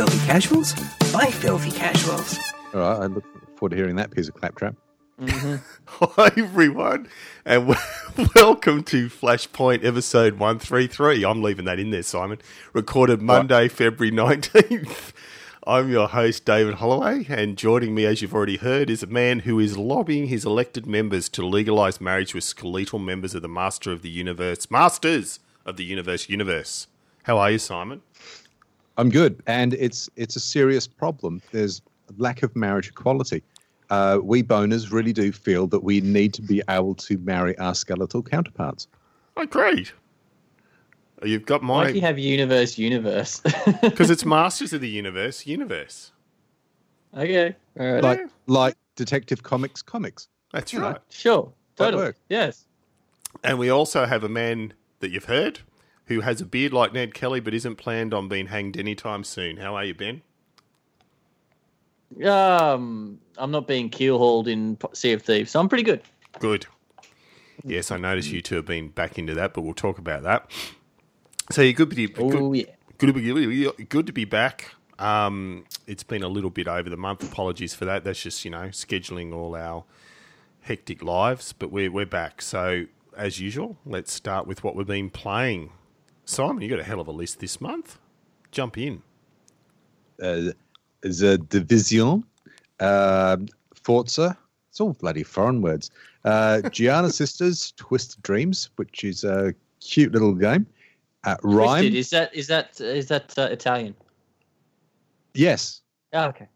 podcast for filthy casuals by filthy casuals. All right, I look forward to hearing that piece of claptrap. Mm-hmm. Hi, everyone, and w- welcome to Flashpoint episode 133. I'm leaving that in there, Simon. Recorded Monday, February 19th. I'm your host, David Holloway, and joining me, as you've already heard, is a man who is lobbying his elected members to legalise marriage with skeletal members of the Master of the Universe, Masters of the Universe Universe. How are you, Simon? I'm good, and it's it's a serious problem. There's a lack of marriage equality. Uh, we boners really do feel that we need to be able to marry our skeletal counterparts. Oh, great. You've got my. Why do you have universe, universe? Because it's Masters of the Universe Universe. okay, all right, Like like Detective Comics comics. That's You know. right. sure, That totally, yes. And we also have a man that you've heard who has a beard like Ned Kelly but isn't planned on being hanged anytime soon. How are you, Ben? Um, I'm not being keelhauled in P- Sea of Thieves, so I'm pretty good. Good. Yes, I noticed you two have been back into that, but we'll talk about that. So you're good to be Oh good, good to be good to be back. Um, it's been a little bit over the month. Apologies for that. That's just you know scheduling all our hectic lives, but we're we're back. So as usual, let's start with what we've been playing. Simon, you got a hell of a list this month. Jump in. Uh, the Division, uh, Forza. It's all bloody foreign words. Uh, Giana Sisters, Twisted Dreams, which is a cute little game. Uh, Rime. Twisted, is that is that is that uh, Italian? Yes, Oh, okay.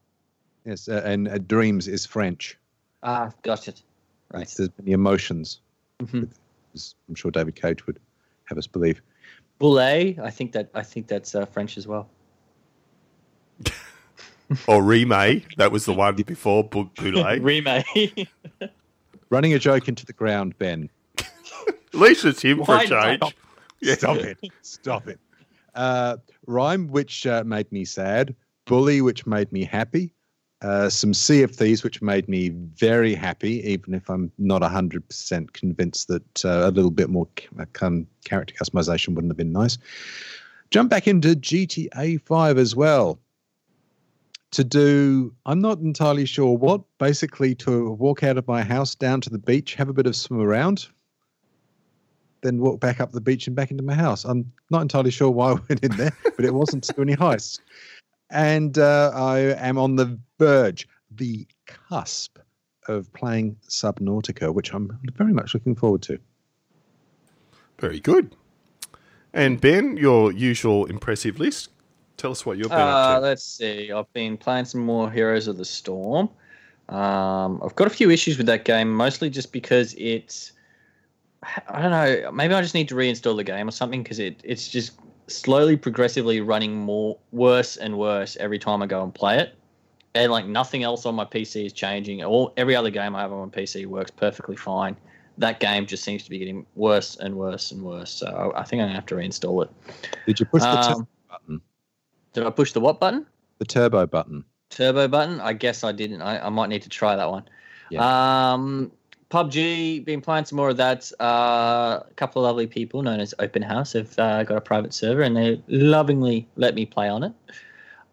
yes, uh, and uh, Dreams is French. Ah, got it. Right. It's- There's many emotions. Mhm. I'm sure David Cage would have us believe. Boulet, I think that I think that's uh, French as well. Or Remay, that was the one before Bu- Poulet. Remake. Running a joke into the ground, Ben. At least it's him for a Why not? change. Yeah. Stop it. Stop it. Uh, Rime, which uh, made me sad. Bully, which made me happy. Uh, some Sea of Thieves, which made me very happy, even if I'm not 100% convinced that uh, a little bit more c- uh, character customization wouldn't have been nice. Jump back into GTA 5 as well. To do, I'm not entirely sure what, basically to walk out of my house down to the beach, have a bit of swim around, then walk back up the beach and back into my house. I'm not entirely sure why I went in there, but it wasn't to do any heists. And uh, I am on the verge, the cusp of playing Subnautica, which I'm very much looking forward to. Very good. And Ben, your usual impressive list. Tell us what you've been Uh, up to. let's see. I've been playing some more Heroes of the Storm. Um, I've got a few issues with that game, mostly just because it's. I don't know. Maybe I just need to reinstall the game or something because it, it's just slowly, progressively running more worse and worse every time I go and play it. And like nothing else on my PC is changing. All every other game I have on my PC works perfectly fine. That game just seems to be getting worse and worse and worse. So I, I think I'm gonna have to reinstall it. Did you push the, Um, did I push the what button? the turbo button? turbo button? I guess I didn't. I, I might need to try that one. Um, PUBG, been playing some more of that. Uh, a couple of lovely people known as Open House have uh, got a private server and they lovingly let me play on it.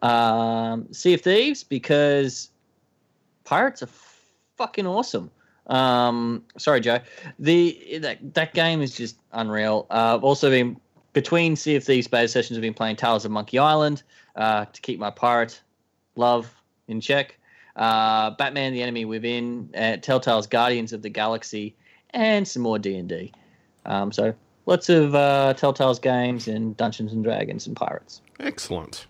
Um, sea of Thieves, because pirates are fucking awesome. Um, sorry, Joe. The that, that game is just unreal. Uh, I've also been between Sea of Thieves beta sessions. I've been playing Tales of Monkey Island uh, to keep my pirate love in check. Uh, Batman: The Enemy Within, uh, Telltale's Guardians of the Galaxy, and some more D and D. Um, so lots of uh, Telltale's games and Dungeons and Dragons and pirates. Excellent.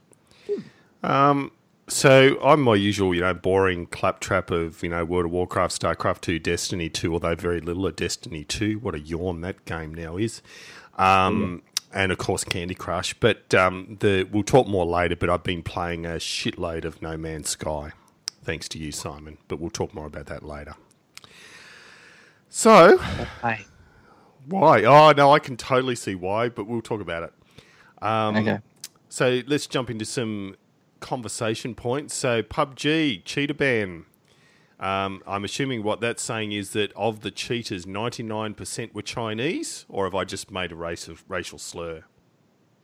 Um, so I'm my usual, you know, boring claptrap of, you know, World of Warcraft, StarCraft 2, Destiny 2, although very little of Destiny 2. What a yawn that game now is. Um, And of course, Candy Crush. But um, the we'll talk more later. But I've been playing a shitload of No Man's Sky, thanks to you, Simon. But we'll talk more about that later. So, Hi. why? Oh no, I can totally see why, but we'll talk about it. Um, Okay. So let's jump into some conversation points. So PUBG cheater ban. Um, I'm assuming what that's saying is that of the cheaters, 99% were Chinese, or have I just made a race of racial slur?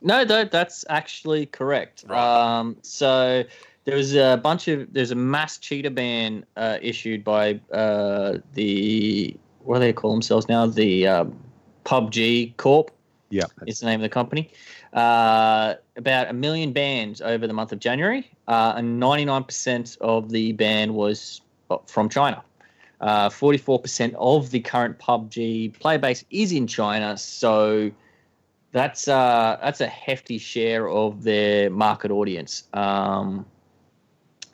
No, that, that's actually correct. Right. Um, so there was a bunch of there's a mass cheater ban uh, issued by uh, the what do they call themselves now? The um, PUBG Corp Yeah. is the name of the company. Uh, about a million bans over the month of January, uh, and 99% of the ban was uh, from China. Uh, 44% of the current PUBG player base is in China, so that's uh, that's a hefty share of their market audience. Um,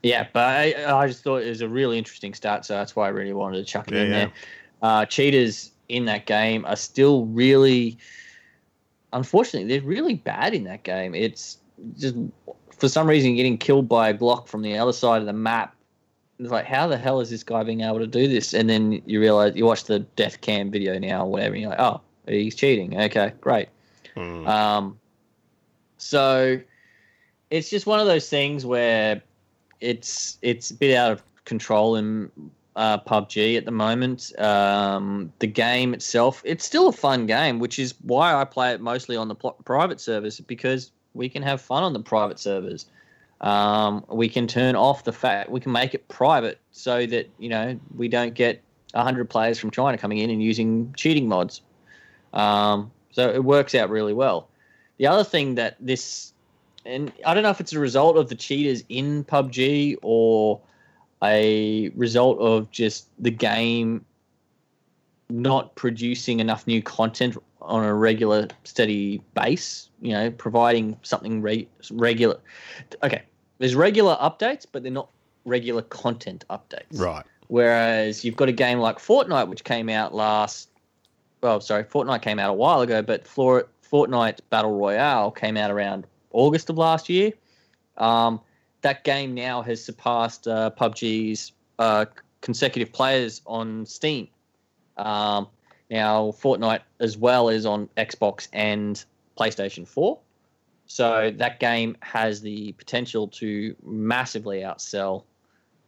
yeah, but I, I just thought it was a really interesting start, so that's why I really wanted to chuck it Yeah, in yeah. there. Uh, cheaters in that game are still really, unfortunately, they're really bad in that game. It's just for some reason getting killed by a Glock from the other side of the map. It's like, how the hell is this guy being able to do this? And then you realize you watch the death cam video now or whatever, and you're like, oh, he's cheating. Okay, great. Hmm. Um, so it's just one of those things where it's it's a bit out of control in uh, PUBG at the moment. Um, the game itself, it's still a fun game, which is why I play it mostly on the pl- private servers because we can have fun on the private servers. Um, we can turn off the fact we can make it private so that you know we don't get hundred players from China coming in and using cheating mods. Um, so it works out really well. The other thing that this, and I don't know if it's a result of the cheaters in PUBG or a result of just the game not producing enough new content on a regular, steady base. You know, providing something re- regular. Okay, there's regular updates, but they're not regular content updates. Right. Whereas you've got a game like Fortnite, which came out last, well, sorry, Fortnite came out a while ago, but Fortnite Battle Royale came out around August of last year. Um, that game now has surpassed uh, PUBG's uh, consecutive players on Steam. Um, now, Fortnite as well is on Xbox and PlayStation 4. So that game has the potential to massively outsell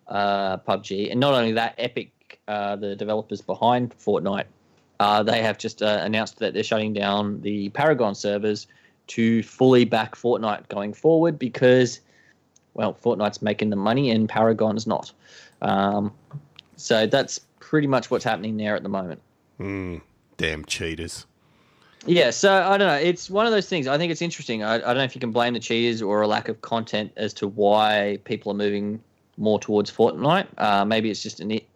uh, PUBG. And not only that, Epic, uh, the developers behind Fortnite, uh, they have just uh, announced that they're shutting down the Paragon servers to fully back Fortnite going forward because, well, Fortnite's making the money and Paragon's not. Um, so that's pretty much what's happening there at the moment. Hmm. Damn cheaters. Yeah, so I don't know. It's one of those things. I think it's interesting. I, I don't know if you can blame the cheaters or a lack of content as to why people are moving more towards Fortnite. Uh, maybe it's just an e-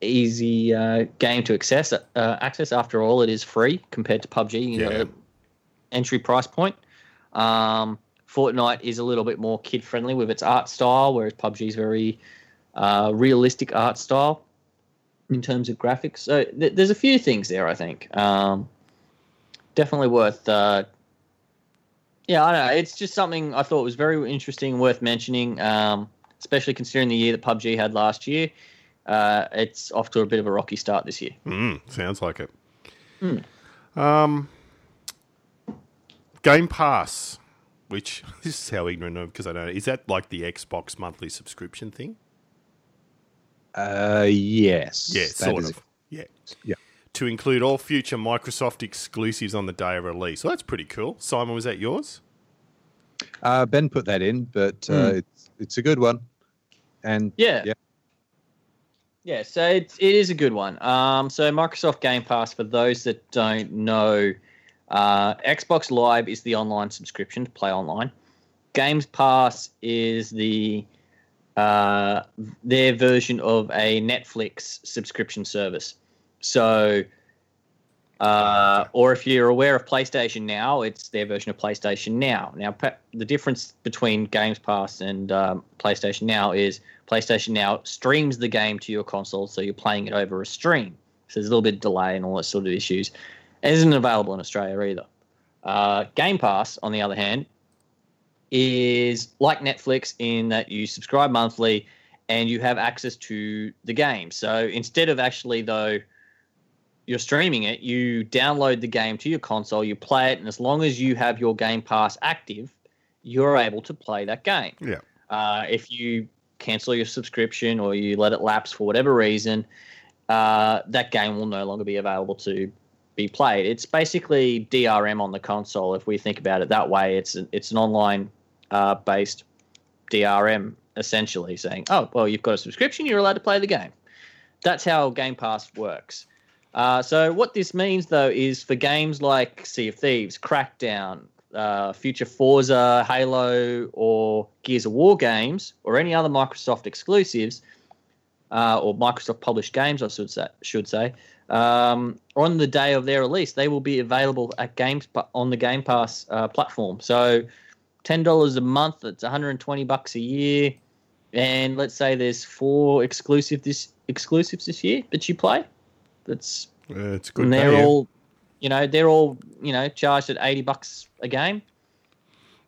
easy uh, game to access. Uh, access after all, it is free compared to PUBG. You know, Yeah. Entry price point. Um, Fortnite is a little bit more kid friendly with its art style, whereas PUBG is very uh, realistic art style in terms of graphics. So th- there's a few things there. I think um, definitely worth. Uh, yeah, I don't know. It's just something I thought was very interesting, worth mentioning, um, especially considering the year that PUBG had last year. Uh, it's off to a bit of a rocky start this year. Hmm. Sounds like it. Hmm. Um. Game Pass, which this is how ignorant I am because I don't know. Is that like the Xbox monthly subscription thing? Uh, yes. Yeah, that sort is of. Yeah. Yeah. To include all future Microsoft exclusives on the day of release. So that's pretty cool. Simon, was that yours? Uh, ben put that in, but uh, it's it's a good one. And Yeah. yeah, Yeah, so it's, it is a good one. Um, so Microsoft Game Pass, for those that don't know, uh, Xbox Live is the online subscription to play online. Games Pass is the uh, their version of a Netflix subscription service. So, uh, or if you're aware of PlayStation Now, it's their version of PlayStation Now. Now, the difference between Games Pass and um, PlayStation Now is PlayStation Now streams the game to your console, so you're playing it over a stream. So there's a little bit of delay and all that sort of issues. It isn't available in Australia either. Uh, Game Pass, on the other hand, is like Netflix in that you subscribe monthly and you have access to the game. So instead of actually, though, you're streaming it, you download the game to your console, you play it, and as long as you have your Game Pass active, you're able to play that game. Yeah. Uh, if you cancel your subscription or you let it lapse for whatever reason, uh, that game will no longer be available to be played. It's basically DRM on the console. If we think about it that way, it's an, it's an online uh, based DRM essentially saying, oh well, you've got a subscription, you're allowed to play the game. That's how Game Pass works. Uh, so what this means though is for games like Sea of Thieves, Crackdown, uh, future Forza, Halo, or Gears of War games, or any other Microsoft exclusives, uh, or Microsoft published games, I should say, should say um, on the day of their release, they will be available at games on the Game Pass uh, platform. So, ten dollars a month. It's one hundred and twenty bucks a year, and let's say there's four exclusive this exclusives this year that you play. That's uh, it's good. And they're all, you know, they're all you know charged at eighty bucks a game.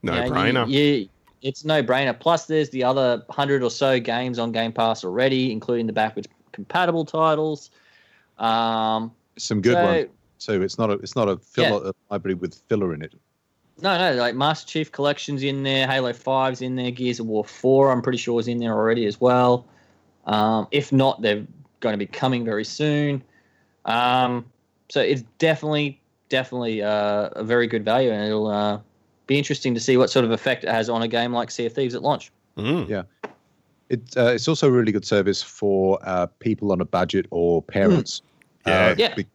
No you know, brainer. You, you, it's no brainer. Plus, there's the other hundred or so games on Game Pass already, including the backwards compatible titles. Um, Some good so, ones too. It's not a it's not a filler yeah. library with filler in it. No, no, like Master Chief Collection's in there, Halo 5's in there, Gears of War 4, I'm pretty sure is in there already as well. Um, if not, they're going to be coming very soon. Um, so it's definitely, definitely uh, a very good value, and it'll uh, be interesting to see what sort of effect it has on a game like Sea of Thieves at launch. Mm. Yeah. It, uh, it's also a really good service for uh, people on a budget or parents. Yeah. Uh, Yeah. be-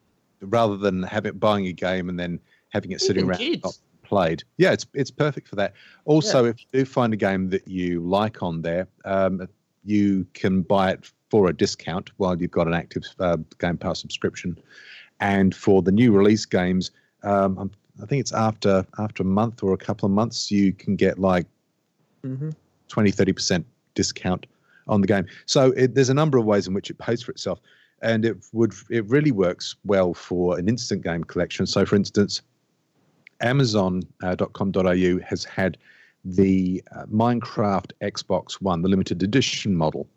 rather than having buying a game and then having it sitting Even around kids. not played. Yeah, it's it's perfect for that. Also, if you do find a game that you like on there, um, you can buy it for a discount while you've got an active uh, Game Pass subscription. And for the new release games, um, I'm- I think it's after after a month or a couple of months, you can get like Mm-hmm. 20 30% discount on the game. So it, there's a number of ways in which it pays for itself and it would it really works well for an instant game collection. So for instance amazon.com.au has had the uh, minecraft xbox one the limited edition model.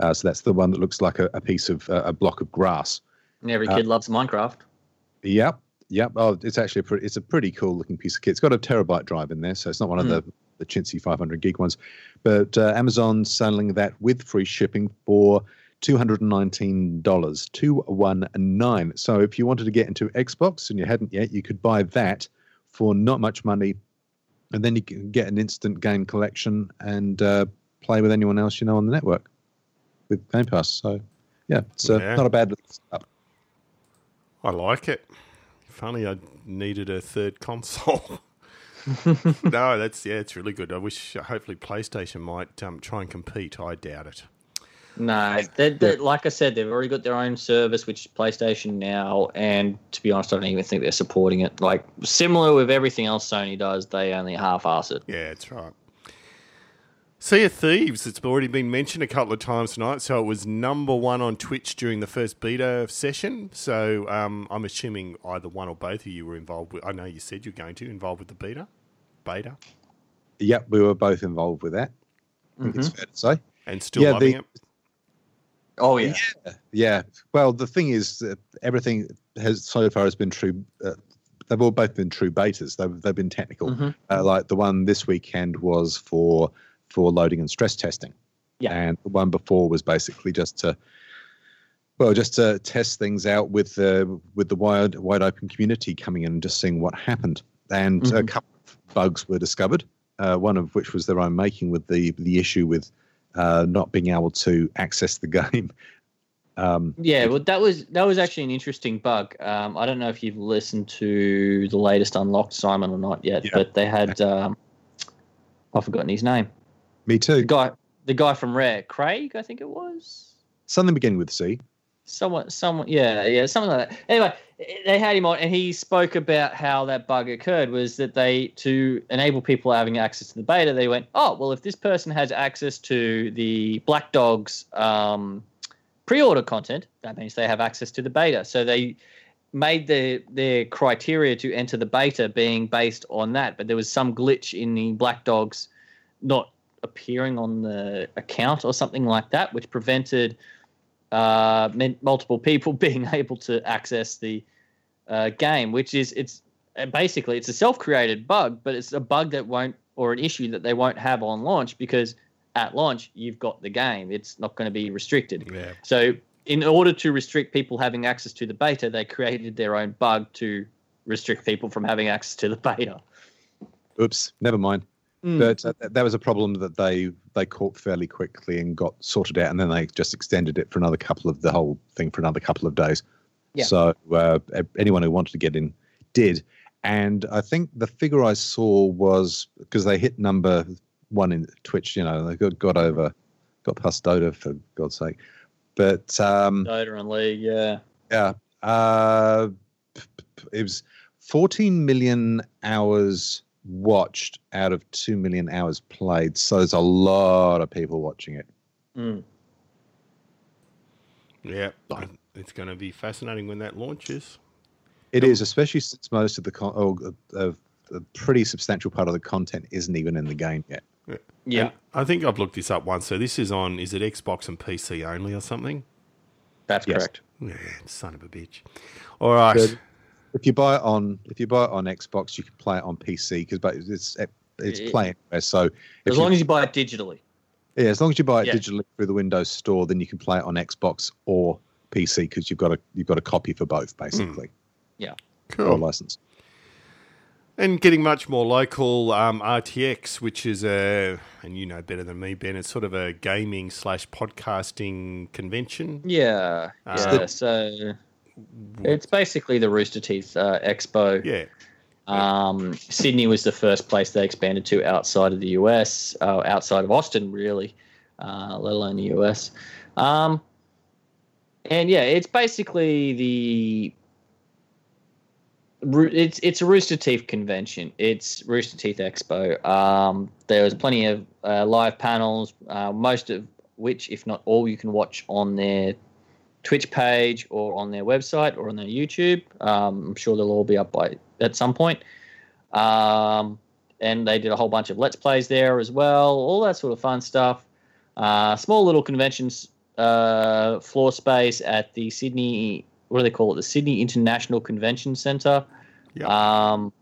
Uh, so that's the one that looks like a, a piece of uh, a block of grass. And every Uh, kid loves Minecraft. Yep, yep. Oh, it's actually a pretty, it's a pretty cool looking piece of kit. It's got a terabyte drive in there, so it's not one of the the chintzy 500 gig ones. But uh, Amazon's selling that with free shipping for two hundred and nineteen dollars, two one nine. So if you wanted to get into Xbox and you hadn't yet, you could buy that for not much money, and then you can get an instant game collection and uh, play with anyone else you know on the network with Game Pass. So yeah, it's uh, Yeah. not a bad little setup. I like it. Funny, I needed a third console. no, that's yeah, it's really good. I wish, hopefully, PlayStation might um, try and compete. I doubt it. No, they they like I said, they've already got their own service, which is PlayStation Now, and to be honest, I don't even think they're supporting it. Like similar with everything else Sony does, they only half-ass it. Yeah, that's right. Sea of Thieves, it's already been mentioned a couple of times tonight. So it was number one on Twitch during the first beta session. So um, I'm assuming either one or both of you were involved with. I know you said you're going to involved with the beta, beta, Yep, we were both involved with that. I think it's fair to say. and still Yeah, loving the- it. Oh yeah, Yeah. Well, the thing is, that everything has so far has been true. Uh, they've all both been true betas. They've they've been technical. Mhm. Uh, like the one this weekend was for for loading and stress testing. Yeah. And the one before was basically just to well, just to test things out with the with the wide wide open community coming in and just seeing what happened. And a Mhm. couple of bugs were discovered. Uh, one of which was their own making with the the issue with uh, not being able to access the game. Um, yeah. Well, that was that was actually an interesting bug. Um, I don't know if you've listened to the latest Unlocked Simon or not yet, Yeah. but they had um, I've forgotten his name. Me too. The guy, the guy from Rare, Craig, I think it was. Something beginning with C. Someone, someone, yeah, yeah, something like that. Anyway, they had him on, and he spoke about how that bug occurred. Was that they to enable people having access to the beta? They went, oh, well, if this person has access to the Black Dogs um, pre-order content, that means they have access to the beta. So they made their their criteria to enter the beta being based on that. But there was some glitch in the Black Dogs not appearing on the account or something like that, which prevented uh, multiple people being able to access the uh, game, which is it's uh, basically it's a self-created bug, but it's a bug that won't or an issue that they won't have on launch because at launch you've got the game. It's not going to be restricted. Yeah. So in order to restrict people having access to the beta, they created their own bug to restrict people from having access to the beta. Oops, never mind. Mm. But uh, that was a problem that they they caught fairly quickly and got sorted out, and then they just extended it for another couple of the whole thing for another couple of days. Yeah. So uh, anyone who wanted to get in did, and I think the figure I saw was because they hit number one in Twitch. You know, they got, got over, got past Dota for God's sake. But um, Dota and League, yeah, yeah, uh, it was 14 million hours watched out of 2 million hours played. So there's a lot of people watching it. Mm. Yeah, it's going to be fascinating when that launches. It is, especially since most of the con- oh, a, a pretty substantial part of the content isn't even in the game yet. Yeah. yeah. And I think I've looked this up once. So this is on, is it Xbox and PC only or something? That's Yes. correct. Yeah, son of a bitch. All right. Good. If you buy it on if you buy it on Xbox, you can play it on PC because but it's it's It- playing anywhere. So if As you- long as you buy it digitally. yeah, as long as you buy it Yeah. digitally through the Windows Store, then you can play it on Xbox or PC because you've got a you've got a copy for both basically. Yeah. Cool. license. And getting much more local, um, RTX, which is a, and you know better than me, Ben, it's sort of a gaming slash podcasting convention. Yeah. Uh, yeah. So it's basically the Rooster Teeth uh, Expo. Yeah. Um, Sydney was the first place they expanded to outside of the US, uh, outside of Austin, really, uh, let alone the US. Um, and yeah, it's basically the it's it's a Rooster Teeth convention. It's Rooster Teeth Expo. Um, there was plenty of uh, live panels, uh, most of which, if not all, you can watch on their Twitch page or on their website or on their YouTube. Um, I'm sure they'll all be up by at some point. Um, and they did a whole bunch of let's plays there as well, all that sort of fun stuff. Uh, small little conventions uh, floor space at the Sydney. What do they call it? The Sydney International Convention Centre. Yeah. Um,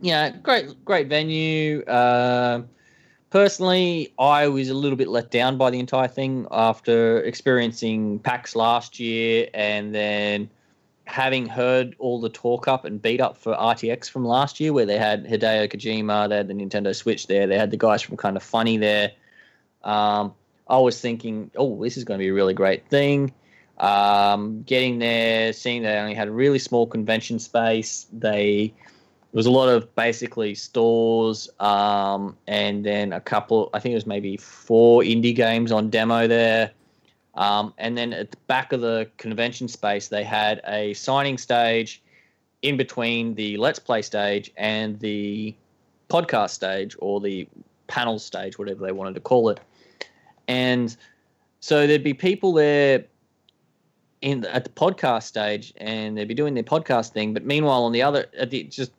yeah, great, great venue. Uh, personally, I was a little bit let down by the entire thing after experiencing PAX last year and then having heard all the talk up and beat up for RTX from last year, where they had Hideo Kojima, they had the Nintendo Switch there, they had the guys from Kind of Funny there. Um, I was thinking, oh, this is going to be a really great thing. Um, getting there, seeing they only had a really small convention space, they there was a lot of basically stores um, and then a couple i think it was maybe four indie games on demo there. Um, and then at the back of the convention space they had a signing stage in between the let's play stage and the podcast stage or the panel stage whatever they wanted to call it. And so there'd be people there in at the podcast stage and they'd be doing their podcast thing but meanwhile on the other at the just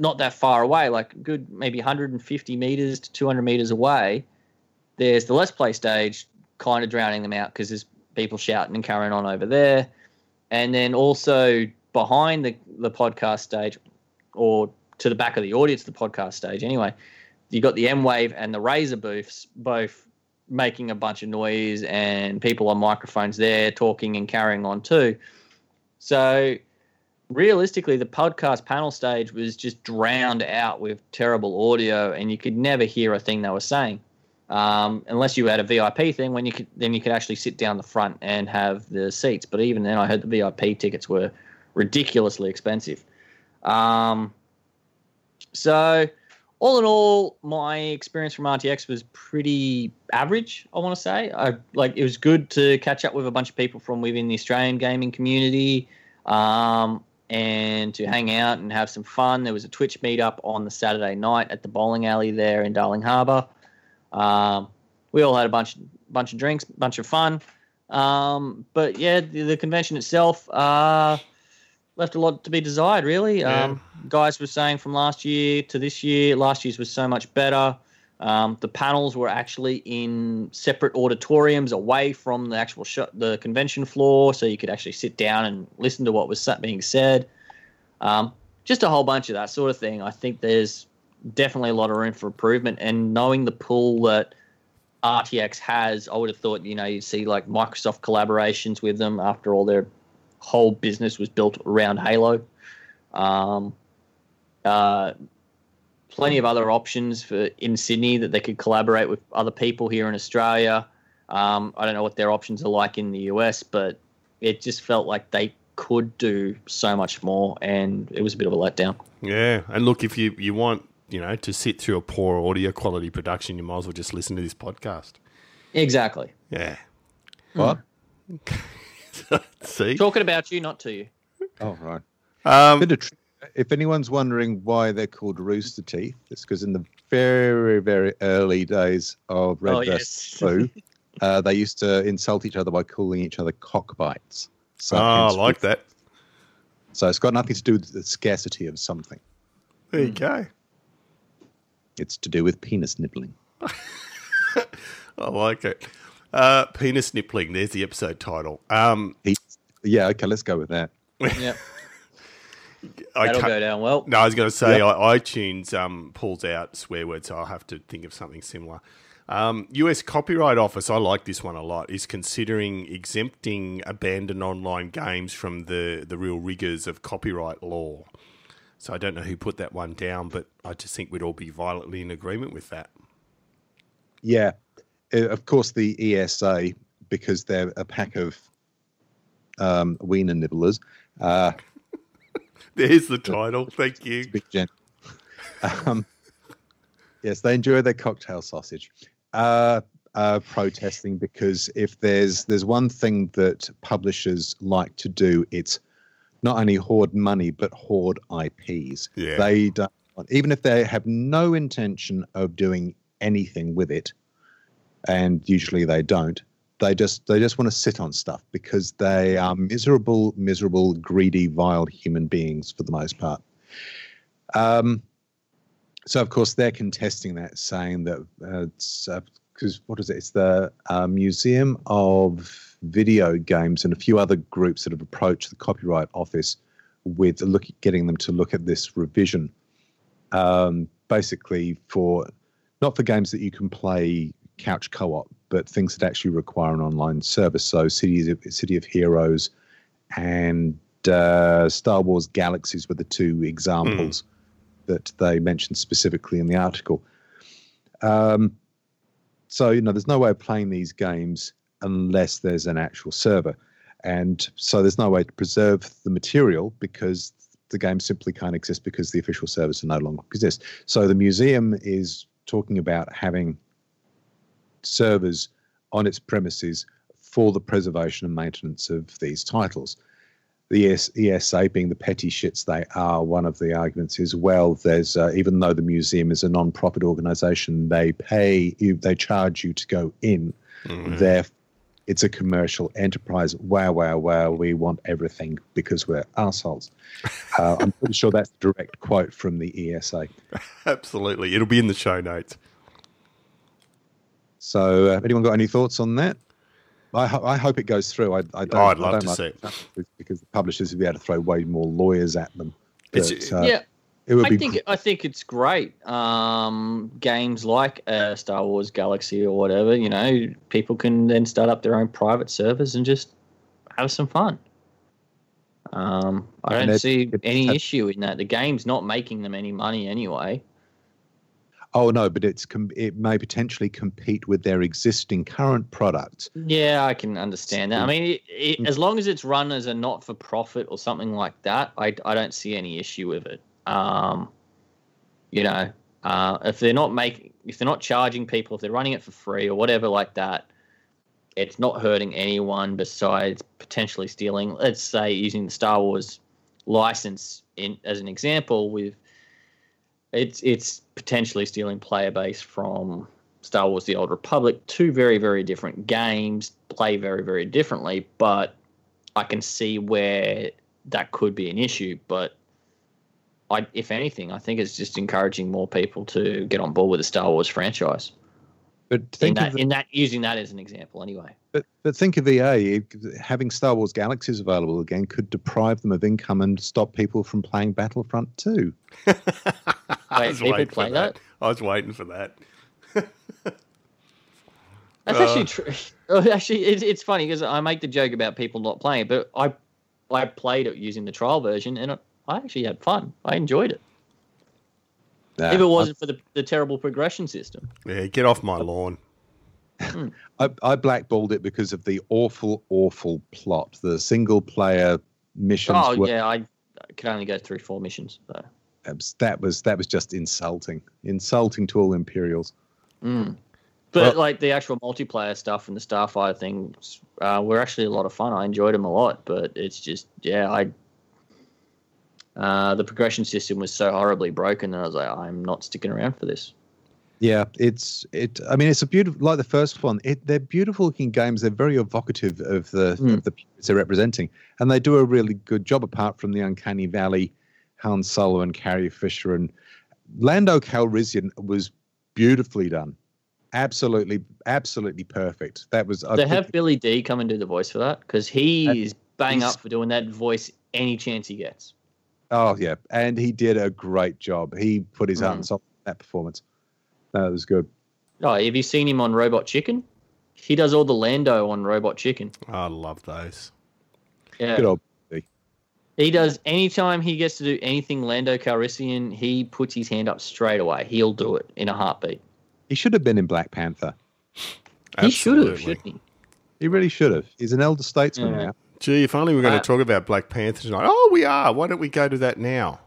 not that far away, like good maybe 150 meters to 200 meters away, there's the Let's Play stage kind of drowning them out because there's people shouting and carrying on over there. And then also behind the, the podcast stage, or to the back of the audience, the podcast stage anyway, you got the M Wave and the Razer booths both making a bunch of noise and people on microphones there talking and carrying on too. So realistically, the podcast panel stage was just drowned out with terrible audio, and you could never hear a thing they were saying, um, unless you had a VIP thing. When you could, then you could actually sit down the front and have the seats. But even then, I heard the VIP tickets were ridiculously expensive. Um, so, all in all, my experience from RTX was pretty average. I want to say, I like it was good to catch up with a bunch of people from within the Australian gaming community. Um, and to hang out and have some fun. There was a Twitch meetup on the Saturday night at the bowling alley there in Darling Harbour. Um, we all had a bunch bunch of drinks, bunch of fun. Um, but yeah, the, the convention itself uh, left a lot to be desired. Really, um, guys were saying from last year to this year, last year's was so much better. Um, the panels were actually in separate auditoriums away from the actual sh- the convention floor, so you could actually sit down and listen to what was being said. Um, just a whole bunch of that sort of thing. I think there's definitely a lot of room for improvement, and knowing the pool that RTX has. I would have thought, you know, you see like Microsoft collaborations with them after all their whole business was built around Halo. Um, uh, plenty of other options for in Sydney that they could collaborate with other people here in Australia. Um, I don't know what their options are like in the US, but it just felt like they could do so much more, and it was a bit of a letdown. Yeah, and look, if you you want you know to sit through a poor audio quality production, you might as well just listen to this podcast. Exactly. Yeah. What? See. Talking about you, not to you. Oh, right. Um, Bit of tr- if anyone's wondering why they're called Rooster Teeth, it's because in the very, very early days of Red Oh, vs. yes. Blue, uh, they used to insult each other by calling each other cockbites. So, oh, I like Rooster- that. So it's got nothing to do with the scarcity of something. There you go. It's to do with penis nibbling. I like it. Uh, penis nippling. There's the episode title. Um, He- yeah, okay, let's go with that. Yep. I That'll can't- go down well. No, I was going to say Yep. I, iTunes um, pulls out swear words, so I'll have to think of something similar. Um, U.S. Copyright Office, I like this one a lot, is considering exempting abandoned online games from the, the real rigors of copyright law. So I don't know who put that one down, but I just think we'd all be violently in agreement with that. Yeah, Uh, of course, the ESA, because they're a pack of um, wiener nibblers, uh, There's the title. Thank you. big gen. Um, yes, they enjoy their cocktail sausage. Uh, uh, protesting because if there's there's one thing that publishers like to do, it's not only hoard money but hoard IPs. Yeah. They don't, want- even if they have no intention of doing anything with it, and usually they don't. They just they just want to sit on stuff because they are miserable, miserable, greedy, vile human beings for the most part. Um, so of course they're contesting that, saying that uh, it's because what is it? It's the uh, Museum of Video Games and a few other groups that have approached the Copyright Office with look getting them to look at this revision, um, basically for not for games that you can play couch co-op, but things that actually require an online service. So Cities of City of Heroes and uh, Star Wars Galaxies were the two examples that they mentioned specifically in the article. Um, so you know, there's no way of playing these games unless there's an actual server, and so there's no way to preserve the material because the game simply can't exist because the official servers no longer exist. So the museum is talking about having servers on its premises for the preservation and maintenance of these titles. The ES, ESA, being the petty shits they are, one of the arguments is well, there's uh, even though the museum is a non-profit organisation, they pay you, they charge you to go in. There, it's a commercial enterprise. Wow, wow, wow! We want everything because we're assholes. Uh, I'm pretty sure that's a direct quote from the ESA. Absolutely. It'll be in the show notes. So, uh, anyone got any thoughts on that? I, ho- I hope it goes through. I, I don't, Oh, I'd I love don't to like see it. it because the publishers would be able to throw way more lawyers at them. It's- But, uh, yeah, it would I be think I think it's great. Um, games like uh, Star Wars Galaxy or whatever, you know, people can then start up their own private servers and just have some fun. Um, I don't it- see it- any issue in that. The game's not making them any money anyway. Oh no, but it's com- it may potentially compete with their existing current products. Yeah, I can understand that. I mean, it, it, as long as it's run as a not-for-profit or something like that, I, I don't see any issue with it. Um, you know, uh, if they're not making, if they're not charging people, if they're running it for free or whatever like that, it's not hurting anyone besides potentially stealing. Let's say using the Star Wars license in as an example, with it's it's potentially stealing player base from Star Wars: The Old Republic. Two very very different games, play very very differently, but I can see where that could be an issue. But I, if anything, I think it's just encouraging more people to get on board with the Star Wars franchise. But In think that, of the, in that, using that as an example, anyway. but, but think of EA having Star Wars Galaxies available again could deprive them of income and stop people from playing Battlefront 2. I Wait, was people waiting for play that? I was waiting for that. That's Uh. actually true. Oh, actually, it's, it's funny because I make the joke about people not playing, but I I played it using the trial version, and I actually had fun. I enjoyed it. Nah, if it wasn't for the, the terrible progression system. Yeah, get off my lawn. I, I blackballed it because of the awful, awful plot. The single player missions. Oh were, yeah, I could only go through four missions. So. That was that was just insulting, insulting to all Imperials. Mm. But Well- like the actual multiplayer stuff and the Starfire things uh, were actually a lot of fun. I enjoyed them a lot, but it's just yeah, I uh, the progression system was so horribly broken that I was like, I'm not sticking around for this. Yeah, it's it. I mean, it's a beautiful like the first one. It, they're beautiful looking games. They're very evocative of the Mm. of the periods they're representing, and they do a really good job. Apart from the Uncanny Valley, Han Solo and Carrie Fisher and Lando Calrissian was beautifully done. Absolutely, absolutely perfect. That was. I they think- have Billy Dee come and do the voice for that because he is bang up for doing that voice any chance he gets. Oh yeah, and he did a great job. He put his heart Mm. and soul in that performance. That was good. Oh, have you seen him on Robot Chicken? He does all the Lando on Robot Chicken. I love those. Yeah. Good old. He does anytime he gets to do anything Lando Calrissian, he puts his hand up straight away. He'll do it in a heartbeat. He should have been in Black Panther. He should have, shouldn't he? He really should have. He's an elder statesman Yeah. now. Gee, if only we we're going to Uh, talk about Black Panther tonight. Oh, we are. Why don't we go to that now?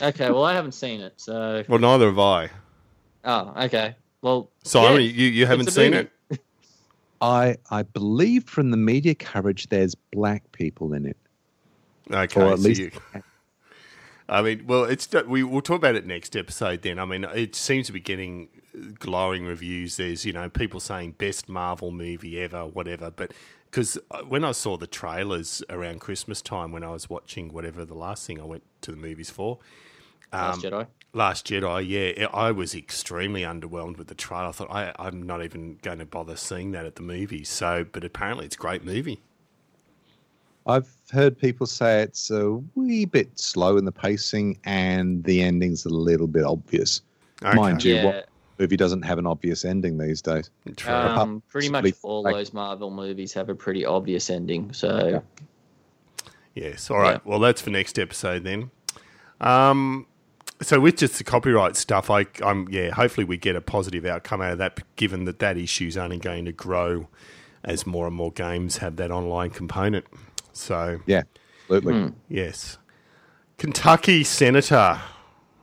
Okay, well I haven't seen it, so Well, neither have I. oh, okay. Well, Simon, yeah, you, you haven't seen movie. it? I I believe from the media coverage, there's black people in it, Okay, or at so least you- I mean, well, it's we we'll talk about it next episode. Then, I mean, it seems to be getting glowing reviews. There's you know people saying best Marvel movie ever, whatever. But because when I saw the trailers around Christmas time, when I was watching whatever the last thing I went to the movies for, Last um, Jedi. Last Jedi, yeah, I was extremely underwhelmed with the trailer. I thought I, I'm not even going to bother seeing that at the movies. So, but apparently it's a great movie. I've heard people say it's a wee bit slow in the pacing and the ending's a little bit obvious. Okay. Mind you, Yeah, what movie doesn't have an obvious ending these days? Um, pretty much all like- those Marvel movies have a pretty obvious ending. So Yes. All right. Well, that's for next episode then. Um, so with just the copyright stuff, I, I'm yeah. Hopefully, we get a positive outcome out of that, given that that issue is only going to grow as more and more games have that online component. So Yeah, absolutely. Hmm. yes, Kentucky Senator.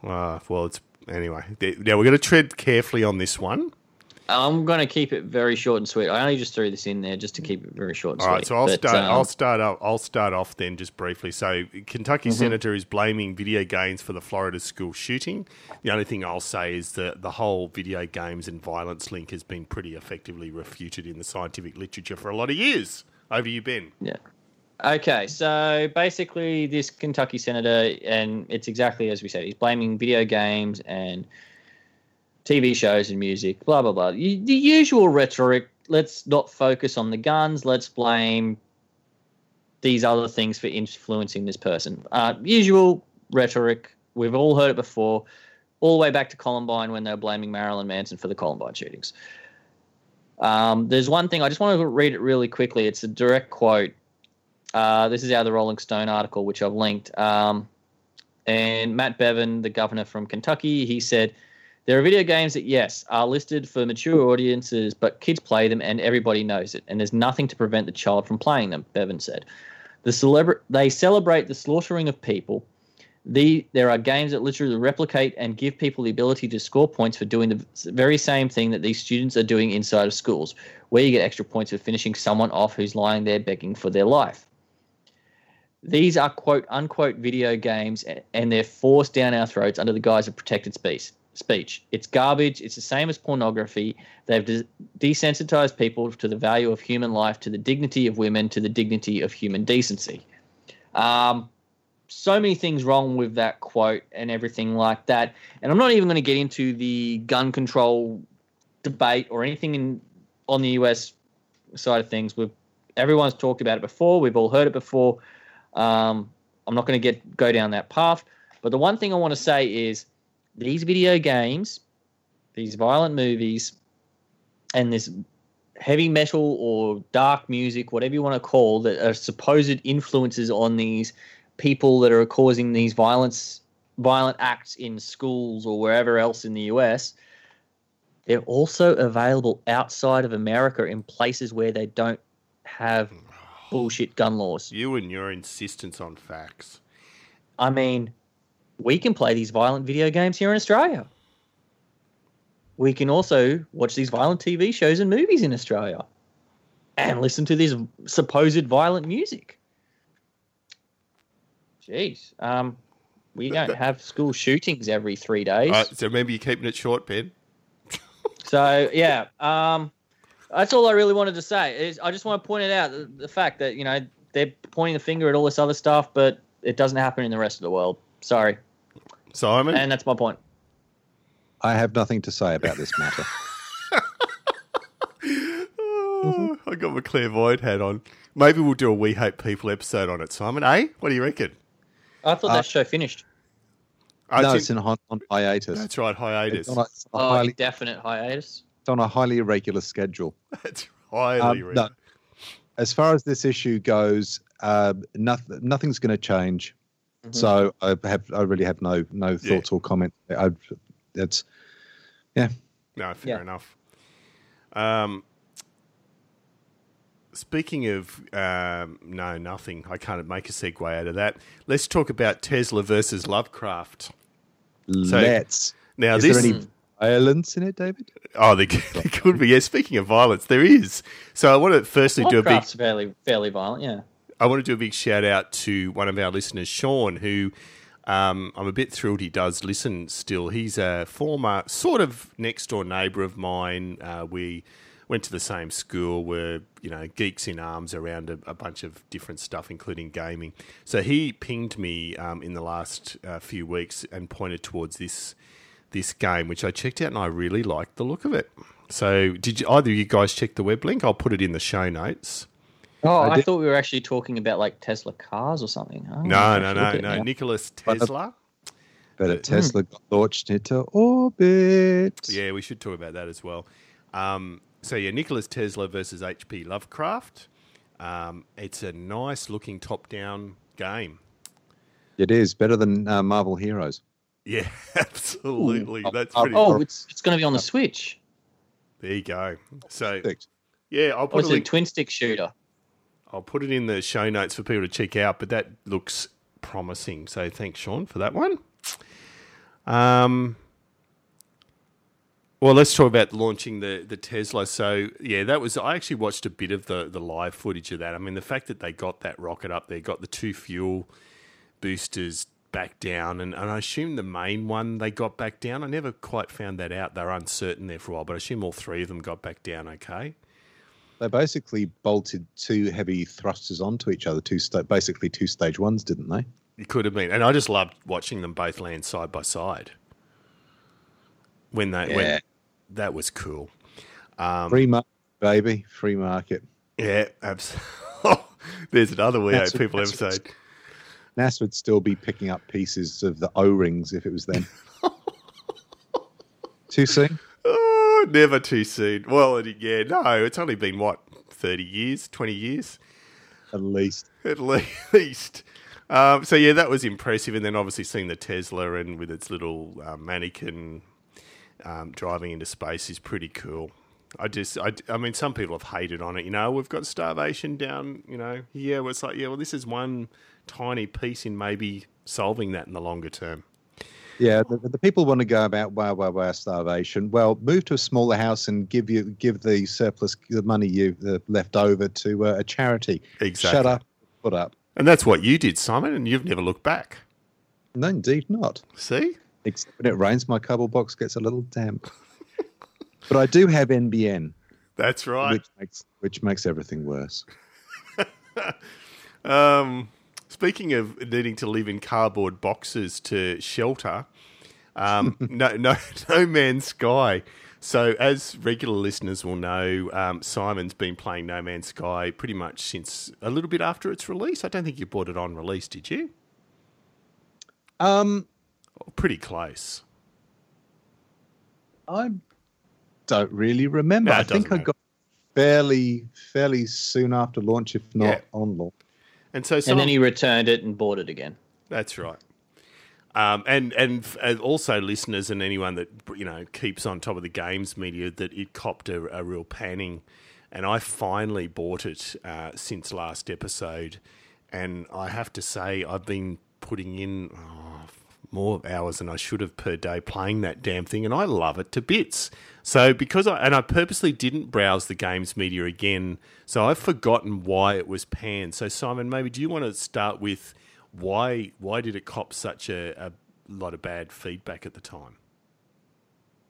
Uh, well, it's anyway. th- Now we're going to tread carefully on this one. I'm going to keep it very short and sweet. I only just threw this in there just to keep it very short and All sweet. right, so I'll But, start. um, I'll start. Off, I'll start off then, just briefly. So, Kentucky Mm-hmm. senator is blaming video games for the Florida school shooting. The only thing I'll say is that the whole video games and violence link has been pretty effectively refuted in the scientific literature for a lot of years. Over you, Ben. Yeah. Okay, so basically, this Kentucky senator, and it's exactly as we said, he's blaming video games and TV shows and music, blah, blah, blah. The usual rhetoric. Let's not focus on the guns. Let's blame these other things for influencing this person. Uh, usual rhetoric. We've all heard it before, all the way back to Columbine when they were blaming Marilyn Manson for the Columbine shootings. Um, there's one thing I just want to read it really quickly. It's a direct quote. Uh, this is out of the Rolling Stone article, which I've linked. Um, and Matt Bevin, the governor from Kentucky, he said, There are video games that, yes, are listed for mature audiences, but kids play them and everybody knows it. And there's nothing to prevent the child from playing them, Bevin said. The celebra- they celebrate the slaughtering of people. The, there are games that literally replicate and give people the ability to score points for doing the very same thing that these students are doing inside of schools, where you get extra points for finishing someone off who's lying there begging for their life. These are quote unquote video games and they're forced down our throats under the guise of protected speech. Speech. It's garbage. It's the same as pornography. They've de- desensitized people to the value of human life, to the dignity of women, to the dignity of human decency. Um, so many things wrong with that quote and everything like that. And I'm not even going to get into the gun control debate or anything in on the US side of things. We've everyone's talked about it before. We've all heard it before. Um, I'm not going to get go down that path. But the one thing I want to say is these video games, these violent movies, and this heavy metal or dark music, whatever you want to call, that are supposed influences on these people that are causing these violence, violent acts in schools or wherever else in the US. They're also available outside of America in places where they don't have bullshit gun laws. You and your insistence on facts. I mean, we can play these violent video games here in Australia. We can also watch these violent TV shows and movies in Australia and listen to this supposed violent music. Jeez. Um, we don't have school shootings every three days. Uh, so remember, you're keeping it short, Ben. So yeah, um, that's all I really wanted to say. Is I just want to point it out the, the fact that you know they're pointing the finger at all this other stuff, but it doesn't happen in the rest of the world. Sorry, Simon? and that's my point. I have nothing to say about this matter. Oh, I got my clairvoyant hat on. Maybe we'll do a We Hate People episode on it, Simon. Eh? What do you reckon? I thought Uh, that show finished. I no, think- it's in on, on hiatus. that's right, hiatus. It's on a, it's a Oh, highly, definite hiatus. It's on a highly irregular schedule. That's highly Um, rare. no. As far as this issue goes, uh, nothing, nothing's going to change. Mhm. So I have, I really have no, no thoughts or comments. I, it's, yeah. No, fair Yeah. enough. Um, speaking of um, no, nothing. I can't make a segue out of that. Let's talk about Tesla versus Lovecraft. let's. Now, Is this there any violence in it, David? oh, there, there could be. Yeah, speaking of violence, there is. So I want to firstly do a big Lovecraft's fairly fairly violent. Yeah. I want to do a big shout out to one of our listeners, Sean, who um, I'm a bit thrilled he does listen still. He's a former sort of next door neighbour of mine. Uh, we went to the same school. We're you know geeks in arms around a, a bunch of different stuff, including gaming. So he pinged me um, in the last uh, few weeks and pointed towards this this game, which I checked out and I really liked the look of it. So did you, either of you guys check the web link? I'll put it in the show notes. Oh, I I, thought we were actually talking about like Tesla cars or something. Oh, No, no, no, look at it no. now. Nicholas But the- Tesla. But a Tesla got launched into orbit. Yeah, we should talk about that as well. Um, so yeah, Nicholas Tesla versus HP Lovecraft. Um, it's a nice looking top down game. It is better than uh, Marvel Heroes. Yeah, absolutely. Ooh. That's Oh, pretty. Oh, it's it's going to be on the Switch. There you go. So yeah, I'll Oh, put it's a a twin stick shooter. I'll put it in the show notes for people to check out. But that looks promising. So thanks, Sean, for that one. Um. Well, let's talk about launching the, the Tesla. So, yeah, that was. I actually watched a bit of the, the live footage of that. I mean, the fact that they got that rocket up there, got the two fuel boosters back down, and, and I assume the main one they got back down. I never quite found that out. They were uncertain there for a while, but I assume all three of them got back down okay. They basically bolted two heavy thrusters onto each other, two sta- basically two stage ones, didn't they? It could have been, and I just loved watching them both land side by side. When they, when Yeah. that was cool. Um, Free market, baby, free market. yeah, absolutely. There's another That's- People episode. NASA would still be picking up pieces of the O rings if it was them. Too soon? Oh, never too soon. Well, it- yeah, no, it's only been what thirty years, twenty years At least. at least. Um, so yeah, that was impressive, and then obviously seeing the Tesla and with its little uh, mannequin um, driving into space is pretty cool. I just, I, I mean, some people have hated on it. You know, we've got starvation down. You know, yeah, it's like, yeah, well, this is one tiny piece in maybe solving that in the longer term. Yeah, the, the people want to go about wow, wow, wow, starvation. Well, move to a smaller house and give you give the surplus, the money you uh, left over to uh, a charity. Exactly. Shut up, put up. And that's what you did, Simon, and you've never looked back. No, indeed not. See? Except when it rains, my cardboard box gets a little damp. but I do have NBN, That's right. which makes which makes everything worse. Um, speaking of needing to live in cardboard boxes to shelter, um, no, no, no Man's Sky. So, as regular listeners will know, um, Simon's been playing No Man's Sky pretty much since a little bit after its release. I don't think you bought it on release, did you? Um, Oh, pretty close. I don't really remember. No, I think I got fairly fairly soon after launch, if not Yeah. on launch. And so, and then he returned it and bought it again. That's right. Um, and, and and also listeners and anyone that you know keeps on top of the games media that it copped a, a real panning, and I finally bought it uh, since last episode, and I have to say I've been putting in oh, more hours than I should have per day playing that damn thing, and I love it to bits. So because I and I purposely didn't browse the games media again, so I've forgotten why it was panned. So Simon, maybe do you want to start with why why did it cop such a, a lot of bad feedback at the time?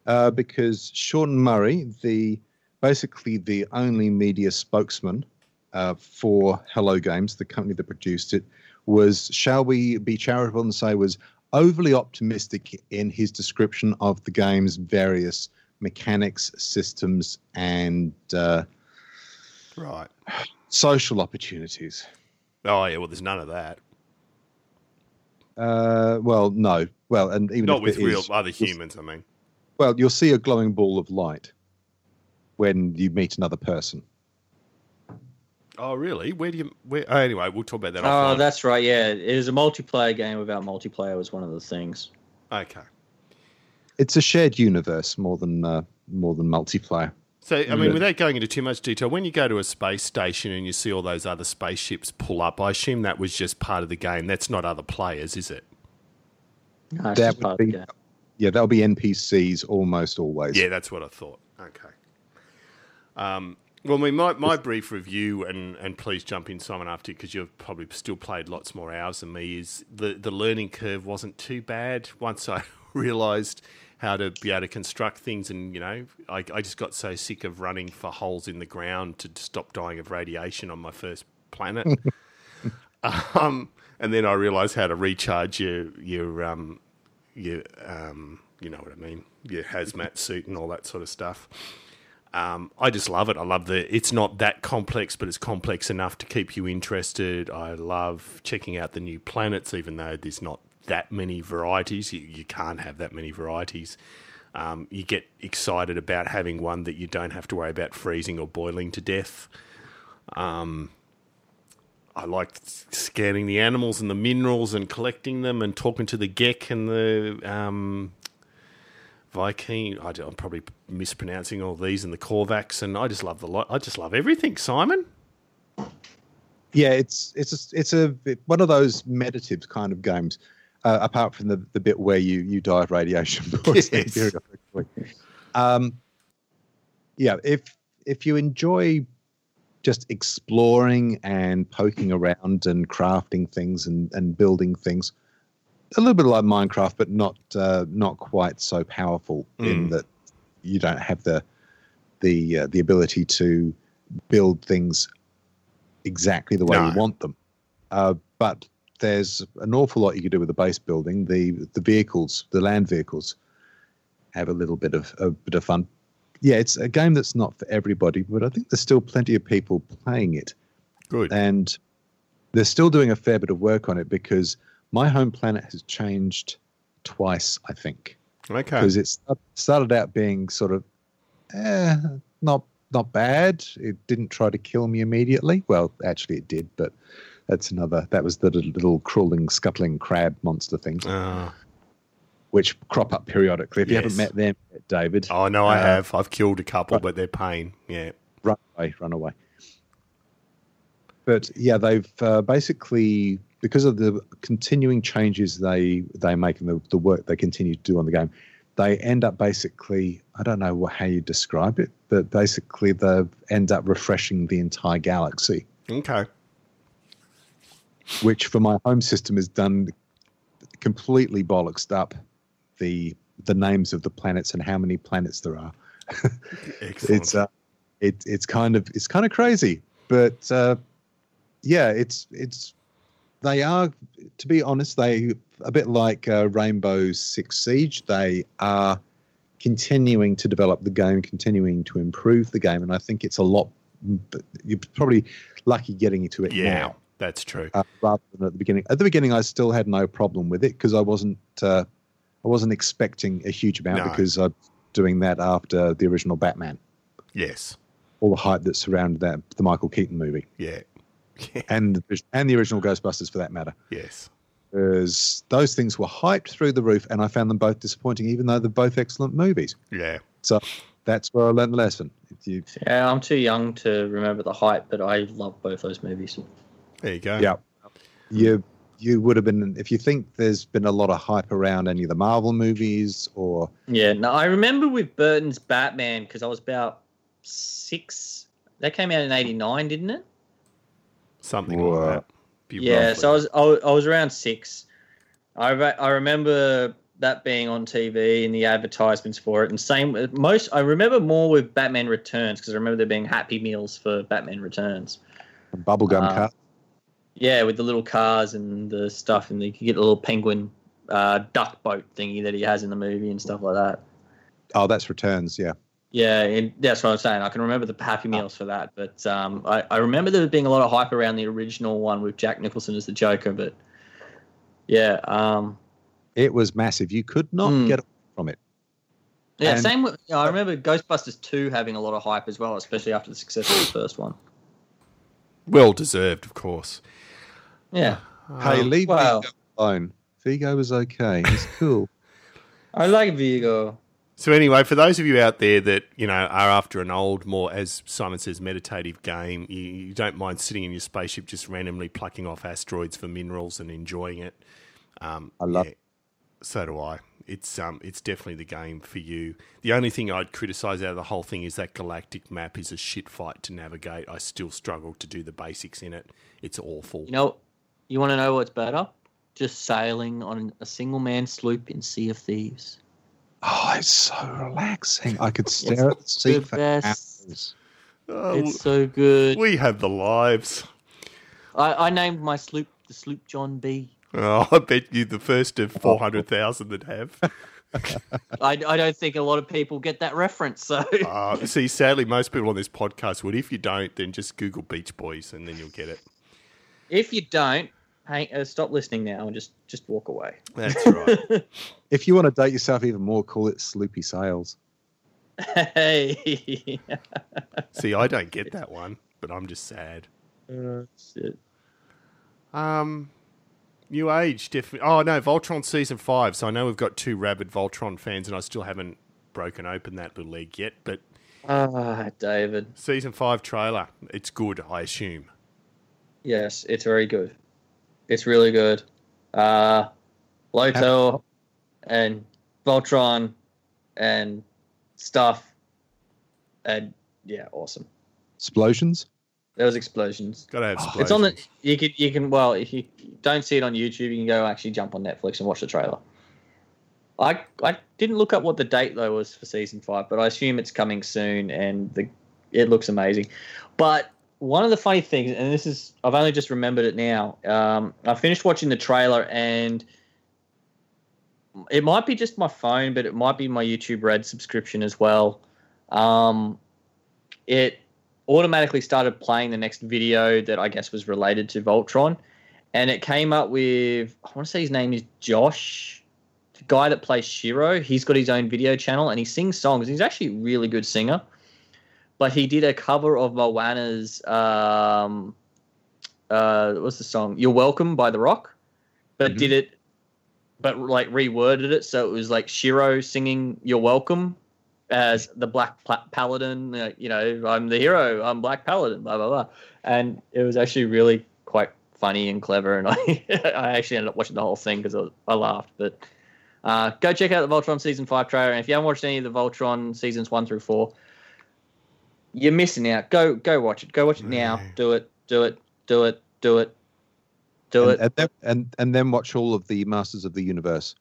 uh, because Sean Murray, the basically the only media spokesman uh, for Hello Games, the company that produced it, was shall we be charitable and say was overly optimistic in his description of the game's various mechanics, systems, and uh, Right. social opportunities. Oh yeah, well, there's none of that. Uh, well, no. Well, and even Not if with real is- other humans. I mean, Well, you'll see a glowing ball of light when you meet another person. Oh really? Where do you? Where? Oh, anyway, we'll talk about that. Oh, offline. that's right. Yeah, it is a multiplayer game without multiplayer was one of the things. okay. It's a shared universe more than uh, more than multiplayer. So, I mean, without going into too much detail, when you go to a space station and you see all those other spaceships pull up, I assume that was just part of the game. That's not other players, is it? No, it's That just would part of the be- game. Yeah, that'll be NPCs almost always. Yeah, that's what I thought. Okay. Um, well, I mean, my, my brief review, and, and please jump in, Simon, after because you've probably still played lots more hours than me, is the, the learning curve wasn't too bad once I realised how to be able to construct things. And, you know, I, I just got so sick of running for holes in the ground to stop dying of radiation on my first planet. um, and then I realised how to recharge your, your um, your um, you know what I mean, your hazmat suit and all that sort of stuff. Um, I just love it. I love the. It's not that complex, but it's complex enough to keep you interested. I love checking out the new planets, even though there's not that many varieties. You, you can't have that many varieties. Um, you get excited about having one that you don't have to worry about freezing or boiling to death. Um, I like scanning the animals and the minerals and collecting them and talking to the Gek and the um, Viking. I, am probably mispronouncing all these and the Korvax, and I just love the lot. I just love everything, Simon. yeah. It's it's a, it's a one of those meditative kind of games. Uh, apart from the, the bit where you you die of radiation Yes. Um, yeah, if if you enjoy just exploring and poking around and crafting things and, and building things, a little bit like Minecraft, but not uh, not quite so powerful in Mm. that you don't have the the uh, the ability to build things exactly the way No. you want them. Uh, but there's an awful lot you can do with the base building. The the vehicles, the land vehicles, have a little bit of a bit of fun. Yeah, it's a game that's not for everybody, but I think there's still plenty of people playing it, Good. and they're still doing a fair bit of work on it because my home planet has changed twice, I think Okay. because it started out being sort of eh, not not bad. It didn't try to kill me immediately. Well, actually, it did, but that's another. That was the little, crawling, scuttling crab monster things, Uh, which crop up periodically. If you haven't met them, yet, David, oh no, I Uh, have. I've killed a couple, but they're pain. Yeah. run away, run away. But yeah, they've uh, basically because of the continuing changes they they make and the, the work they continue to do on the game, they end up basically I don't know how you describe it, but basically they end up refreshing the entire galaxy, Okay. which for my home system is done completely bollocksed up the the names of the planets and how many planets there are. Excellent. it's uh, it, it's kind of it's kind of crazy, but uh, yeah, it's it's they are to be honest, they a bit like uh, Rainbow Six Siege. They are continuing to develop the game, continuing to improve the game, and I think it's a lot. You're probably lucky getting into it yeah, now that's true. uh, rather than at the beginning. At the beginning, I still had no problem with it because I wasn't uh, I wasn't expecting a huge amount No. because I'm doing that after the original Batman. Yes. all the hype that surrounded that the Michael Keaton movie Yeah. And and the original Ghostbusters for that matter. Yes. Because those things were hyped through the roof, and I found them both disappointing, even though they're both excellent movies. Yeah. So that's where I learned the lesson. If you, Yeah, I'm too young to remember the hype, but I love both those movies. There you go. yeah, you you would have been if you think there's been a lot of hype around any of the Marvel movies or Yeah, no, I remember with Burton's Batman because I was about six. That came out in '89, didn't it? Something Whoa. like that. Be Yeah, roughly- so I was I was- I was around six. I re- I remember that being on TV and the advertisements for it, and same with most. I remember more with Batman Returns because I remember there being Happy Meals for Batman Returns. bubblegum Uh, cut. Yeah, with the little cars and the stuff, and you could get a little penguin uh, duck boat thingy that he has in the movie and stuff like that. Oh, that's returns. Yeah, Yeah, and that's what I'm saying. I can remember the Happy Meals for that, but um, I, I remember there being a lot of hype around the original one with Jack Nicholson as the Joker. But yeah, um, it was massive. You could not Hmm. get away from it. yeah. And- same. With, I remember Ghostbusters two having a lot of hype as well, especially after the success of the first one. well deserved, of course. Yeah, hey, leave wow. Vigo alone. Vigo was okay. He's cool. I like Vigo. So anyway, for those of you out there that you know are after an old, more as Simon says, meditative game, you, you don't mind sitting in your spaceship just randomly plucking off asteroids for minerals and enjoying it. Um, I love yeah, So do I. It's um, it's definitely the game for you. The only thing I'd criticise out of the whole thing is that galactic map is a shit fight to navigate. I still struggle to do the basics in it. It's awful. You know, you want to know what's better? Just sailing on a single man sloop in Sea of Thieves. Oh, it's so relaxing. I could stare at the sea the for best. hours. Oh, It's so good. we have the lives. I, I named my sloop the sloop John B. Oh, I bet you the first of four hundred thousand that have. I, I don't think a lot of people get that reference. So Uh, see, sadly, most people on this podcast would. If you don't, then just Google Beach Boys and then you'll get it. if you don't, hang, uh, stop listening now and just just walk away. That's right. If you want to date yourself even more, call it Sloopy Sales. Hey, see, I don't get that one, but I'm just sad. Shit. Um, New Age, definitely. Oh no, Voltron season five. So I know we've got two rabid Voltron fans, and I still haven't broken open that little egg yet. But Ah, David. season five trailer, it's good, I assume. Yes, it's very good. It's really good. Uh, Lotor and Voltron and stuff, and yeah, awesome. Explosions? There was explosions. Got to have. Oh, It's on the. You can you can well if you don't see it on YouTube, you can go actually jump on Netflix and watch the trailer. I I didn't look up what the date though was for season five, but I assume it's coming soon, and the it looks amazing. But one of the funny things, and this is I've only just remembered it now. Um, I finished watching the trailer, and it might be just my phone, but it might be my YouTube Red subscription as well. Um, it automatically started playing the next video that I guess was related to Voltron, and it came up with I want to say his name is Josh, the guy that plays Shiro. He's got his own video channel and he sings songs. He's actually a really good singer, but he did a cover of Moana's um, uh, what's the song? "You're Welcome" by The Rock, but Mhm. did it, but like reworded it so it was like Shiro singing "You're Welcome." As the Black Paladin, uh, you know, I'm the hero. I'm Black Paladin. Blah blah blah, and it was actually really quite funny and clever. And I, I actually ended up watching the whole thing because I, I laughed. But uh, go check out the Voltron season five trailer. And if you haven't watched any of the Voltron seasons one through four, you're missing out. Go go watch it. Go watch it now. Do it. Do it. Do it. Do it. Do and, it. And then, and, and then watch all of the Masters of the Universe.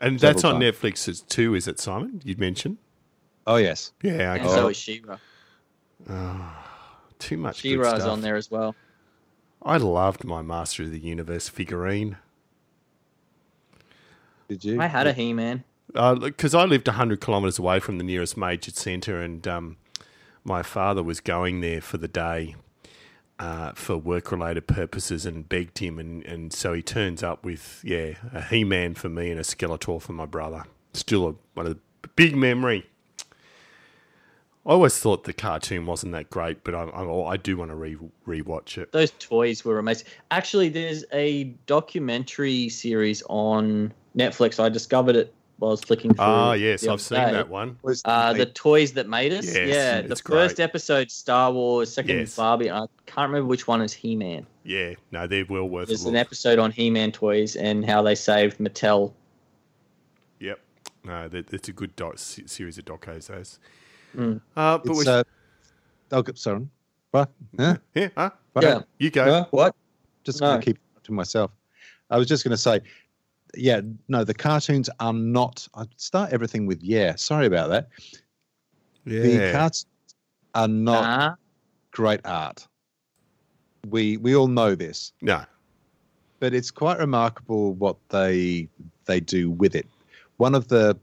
And that's on Several Netflix too, is it, Simon? You'd mentioned. Oh, yes. Yeah. and Okay. so is She Ra. Too much. good She Ra's on there as well. I loved my Master of the Universe figurine. Did you? I had a He Man. Because I lived 100 kilometres away from the nearest major centre, and um, my father was going there for the day uh, for work related purposes and begged him. And, and so he turns up with, yeah, a He Man for me and a Skeletor for my brother. Still a, one of the big memory. I always thought the cartoon wasn't that great, but I, I, I do want to re rewatch it. Those toys were amazing. Actually, there's a documentary series on Netflix. I discovered it while I was flicking through. Ah, yes, the I've seen day. that one. Uh, the- the toys that made us. Yes, yeah, the it's first great. episode Star Wars, second Yes. Barbie. and I can't remember which one is He Man. Yeah, no, they're well worth it. There's a an episode on He Man toys and how they saved Mattel. Yep. No, that, that's a good doc, series of docos, those. Mm. Uh, but it's, we, uh, oh, good- sorry. What? Huh? yeah, huh? What? Yeah. You go. what? Just No. going to keep to myself. I was just going to say, yeah, no, the cartoons are not. I start everything with yeah. Sorry about that. Yeah. The Yeah. cartoons are not Nah. great art. We we all know this, No. but it's quite remarkable what they they do with it. One of the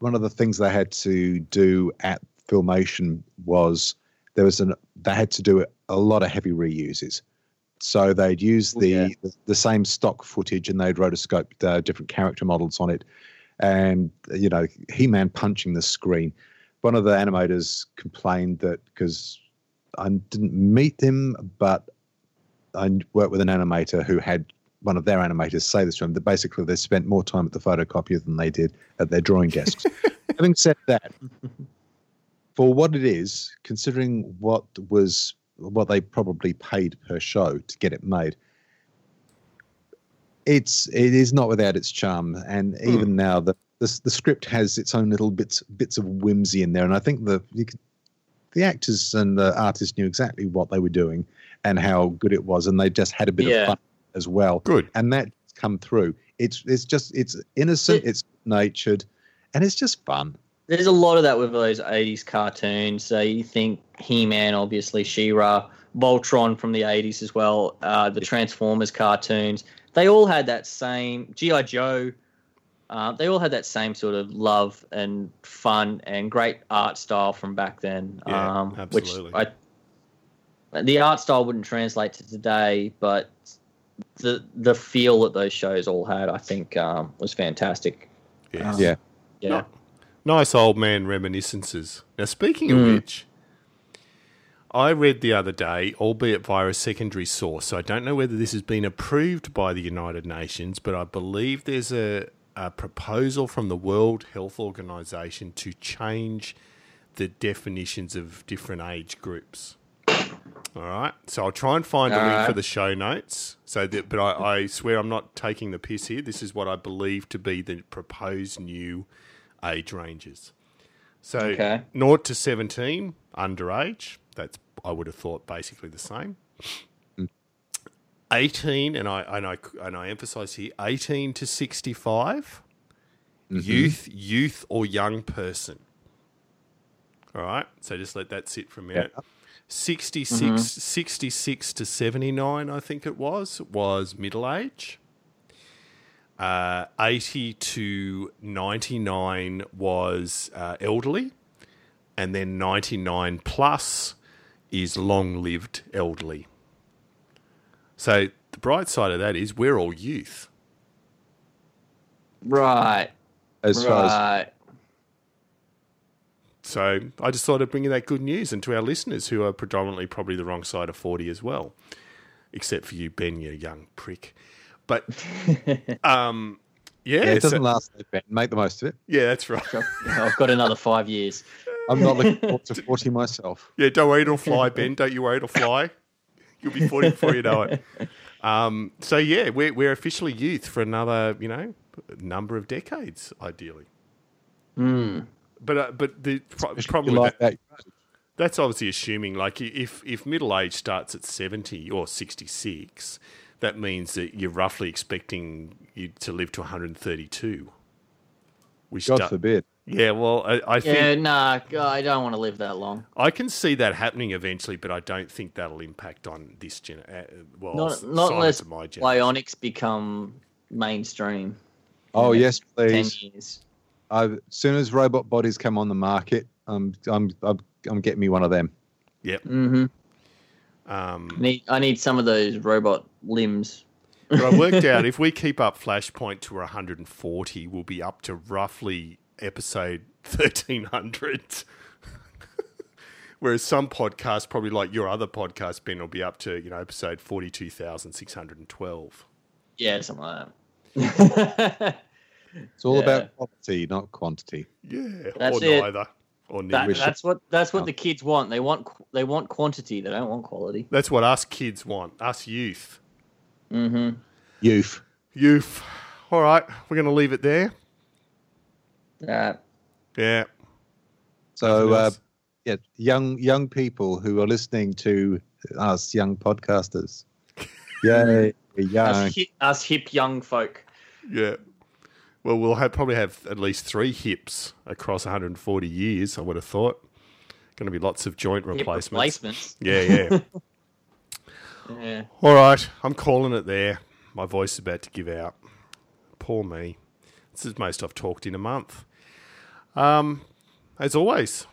one of the things they had to do at filmation was there was an they had to do a lot of heavy reuses. So they'd use the Yeah. the, the same stock footage and they'd rotoscope uh, different character models on it, and you know He-Man punching the screen. One of the animators complained that because I didn't meet them, but I worked with an animator who had one of their animators say this to him that basically they spent more time at the photocopier than they did at their drawing desks. Having said that, for what it is, considering what was what they probably paid per show to get it made, it's it is not without its charm. And hmm. even now, the, the the script has its own little bits bits of whimsy in there, and I think the you could, the actors and the artists knew exactly what they were doing and how good it was, and they just had a bit Yeah. of fun as well Good. and that's come through. It's it's just it's innocent, It- it's natured, and it's just fun. There's a lot of that with those 80s cartoons. So you think He Man, obviously, She Ra, Voltron from the 80s as well, uh, the Transformers cartoons. They all had that same, G.I. Joe, uh, they all had that same sort of love and fun and great art style from back then. Yeah, um, absolutely. Which I, the art style wouldn't translate to today, but the the feel that those shows all had, I think, um, was fantastic. Yes. Um, Yeah. Yeah. No. Nice old man reminiscences. Now, speaking of Mm. which, I read the other day, albeit via a secondary source, so I don't know whether this has been approved by the United Nations, but I believe there's a, a proposal from the World Health Organization to change the definitions of different age groups. All right, so I'll try and find a link for the show notes. So that, but I, I swear I'm not taking the piss here. This is what I believe to be the proposed new age ranges. So Okay. 0 to 17, underage. That's I would have thought basically the same. Mm. 18, and I and I and I emphasize here, 18 to 65, mm-hmm. youth, youth or young person. All right, so just let that sit for a minute. 66, mm-hmm. 66 to 79, I think it was, was middle age. Uh, 80 to 99 was uh, elderly. And then 99 plus is long lived elderly. So the bright side of that is we're all youth. Right. As far as right. So I just thought I'd bring you that good news and to our listeners who are predominantly probably the wrong side of 40 as well. Except for you, Ben, you young prick. But, um, yeah, yeah, it doesn't last, like that. Make the most of it. yeah, that's right. I've got another five years. I'm not looking forward to 40 myself. Yeah, don't worry, it'll fly, Ben. Don't you worry, it'll fly. You'll be 40 before you know it. Um, so, yeah, we're, we're officially youth for another, you know, number of decades, ideally. Hmm. But uh, but the pro- problem with like that, that. that's obviously assuming like if if middle age starts at 70 or 66, that means that you're roughly expecting you to live to 132. Which God do- forbid. yeah, well, I, I think Yeah, nah, I don't want to live that long. I can see that happening eventually, but I don't think that'll impact on this gen. Uh, well, Not, not unless of my gen. bionics become mainstream. Oh, in yes, please. Ten years. I, as soon as robot bodies come on the market, I'm, I'm, I'm, I'm getting me one of them. Yep. Mm-hmm. Um, Need, I need some of those robot limbs. but I worked out if we keep up Flashpoint to 140, we'll be up to roughly episode 1300. Whereas some podcasts, probably like your other podcast, Ben, will be up to you know episode forty two thousand six hundred and twelve. Yeah, something like that. It's all Yeah. about quality, not quantity. Yeah, That's or it. neither, or That, that's what that's what the kids want. They want they want quantity. They don't want quality. That's what us kids want. Us youth, Mm-hmm. Youth. youth. All right, we're going to leave it there. Yeah. Yeah. So, uh, yeah, young young people who are listening to us young podcasters. Yay, young. us, hip, us hip young folk. Yeah. Well, we'll have, probably have at least three hips across 140 years. I would have thought. Going to be lots of joint replacements. replacements. Yeah, yeah. Yeah. All right, I'm calling it there. My voice is about to give out. Poor me. This is most I've talked in a month. Um, as always,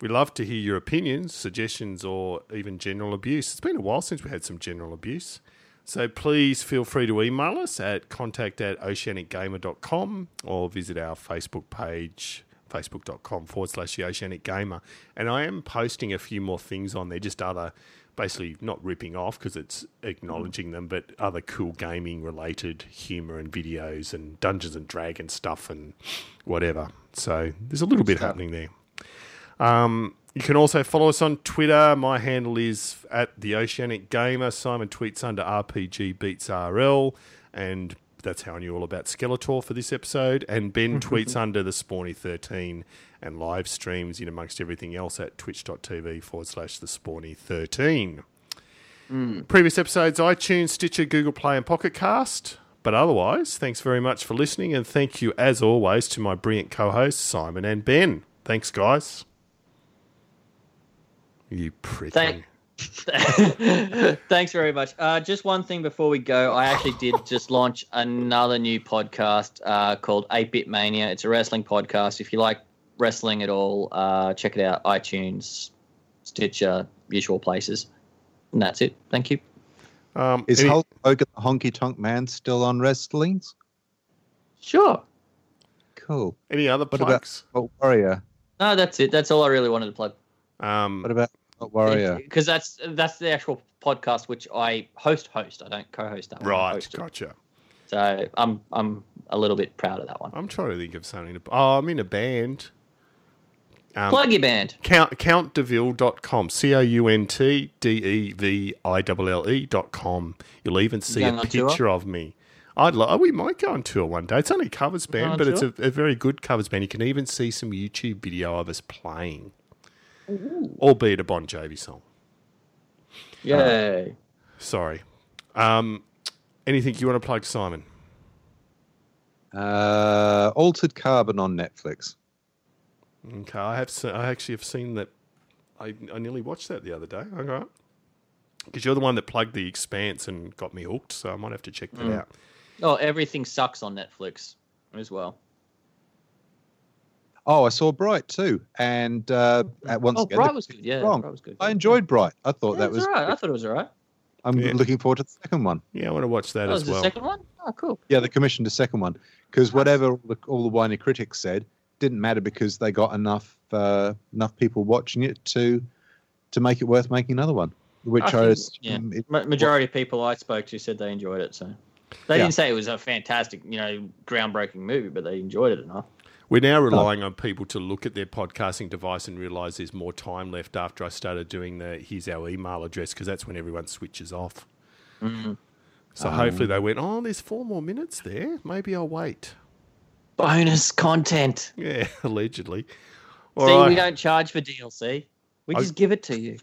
we love to hear your opinions, suggestions, or even general abuse. It's been a while since we had some general abuse. So please feel free to email us at contact at oceanicgamer.com or visit our Facebook page, facebook.com forward slash the Oceanic Gamer. And I am posting a few more things on there, just other, basically not ripping off because it's acknowledging them, but other cool gaming related humour and videos and Dungeons and Dragons stuff and whatever. So there's a little bit happening there. Um, you can also follow us on Twitter. My handle is at the Oceanic Gamer. Simon tweets under RPG Beats RL, and that's how I knew all about Skeletor for this episode. And Ben tweets under the Spawny thirteen and live streams in amongst everything else at twitch.tv forward slash the Spawny thirteen. Mm. Previous episodes, iTunes, Stitcher, Google Play, and Pocket Cast. But otherwise, thanks very much for listening, and thank you as always to my brilliant co-hosts Simon and Ben. Thanks, guys. You pretty. Thank- Thanks very much. Uh, just one thing before we go. I actually did just launch another new podcast uh, called 8 Bit Mania. It's a wrestling podcast. If you like wrestling at all, uh, check it out. iTunes, Stitcher, usual places. And that's it. Thank you. Um, Is any- Hulk Hogan the Honky Tonk Man still on wrestlings? Sure. Cool. any other What about plugs? Ultimate Warrior? No, that's it. That's all I really wanted to plug. Um, What about Ultimate Warrior? Because that's that's the actual podcast which I host. Host. I don't co-host that. one. I right, host it. gotcha. So I'm I'm a little bit proud of that one. I'm trying to think of something. To, oh, I'm in a band. Um, Plug your band. Count, countdeville.com. C O U N T D E V I L L E dot com. You'll even see a going on tour? picture of me. I'd lo- we might go on tour one day. It's only covers band, on but it's a, a very good covers band. You can even see some YouTube video of us playing, albeit a Bon Jovi song. Yay. Sorry. Um, anything you want to plug, Simon? Uh, Altered Carbon on Netflix. Okay, I have. Se- I actually have seen that. I, I nearly watched that the other day. Okay, because you're the one that plugged the Expanse and got me hooked, so I might have to check that Mm. out. Oh, everything sucks on Netflix as well. Oh, I saw Bright too, and uh, at once oh, again, Bright was good. Yeah, wrong. Bright was good. I enjoyed Bright. I thought Yeah, that it was. alright. I thought it was alright. I'm Yeah. looking forward to the second one. Yeah, I want to watch that That as was the second one. Oh, cool. Yeah, they commissioned a second one because whatever all the, all the whiny critics said didn't matter because they got enough uh, enough people watching it to to make it worth making another one. Which I I, think- assume it- Ma- majority of people I spoke to said they enjoyed it. So they Yeah. didn't say it was a fantastic, you know, groundbreaking movie, but they enjoyed it enough. We're now relying on people to look at their podcasting device and realize there's more time left after I started doing the here's our email address because that's when everyone switches off. Mm. So hopefully they went, oh, there's four more minutes there. Maybe I'll wait. Bonus content. Yeah, allegedly. All See, right. we don't charge for DLC. We I- just give it to you.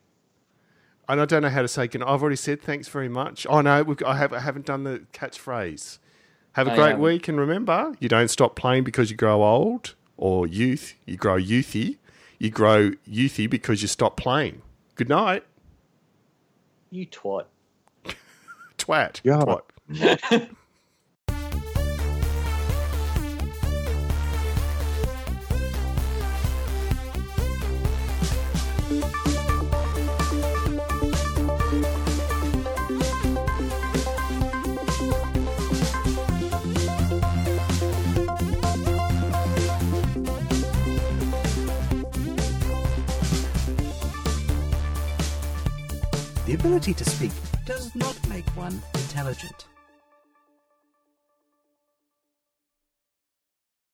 And I don't know how to say. Can I've already said thanks very much. Oh no, we've, I have. I haven't done the catchphrase. Have a Oh, great yeah. week, and remember, you don't stop playing because you grow old or youth. You grow youthy. You grow youthy because you stop playing. Good night, You twat. twat. Yeah. Twat. ability to speak does not make one intelligent.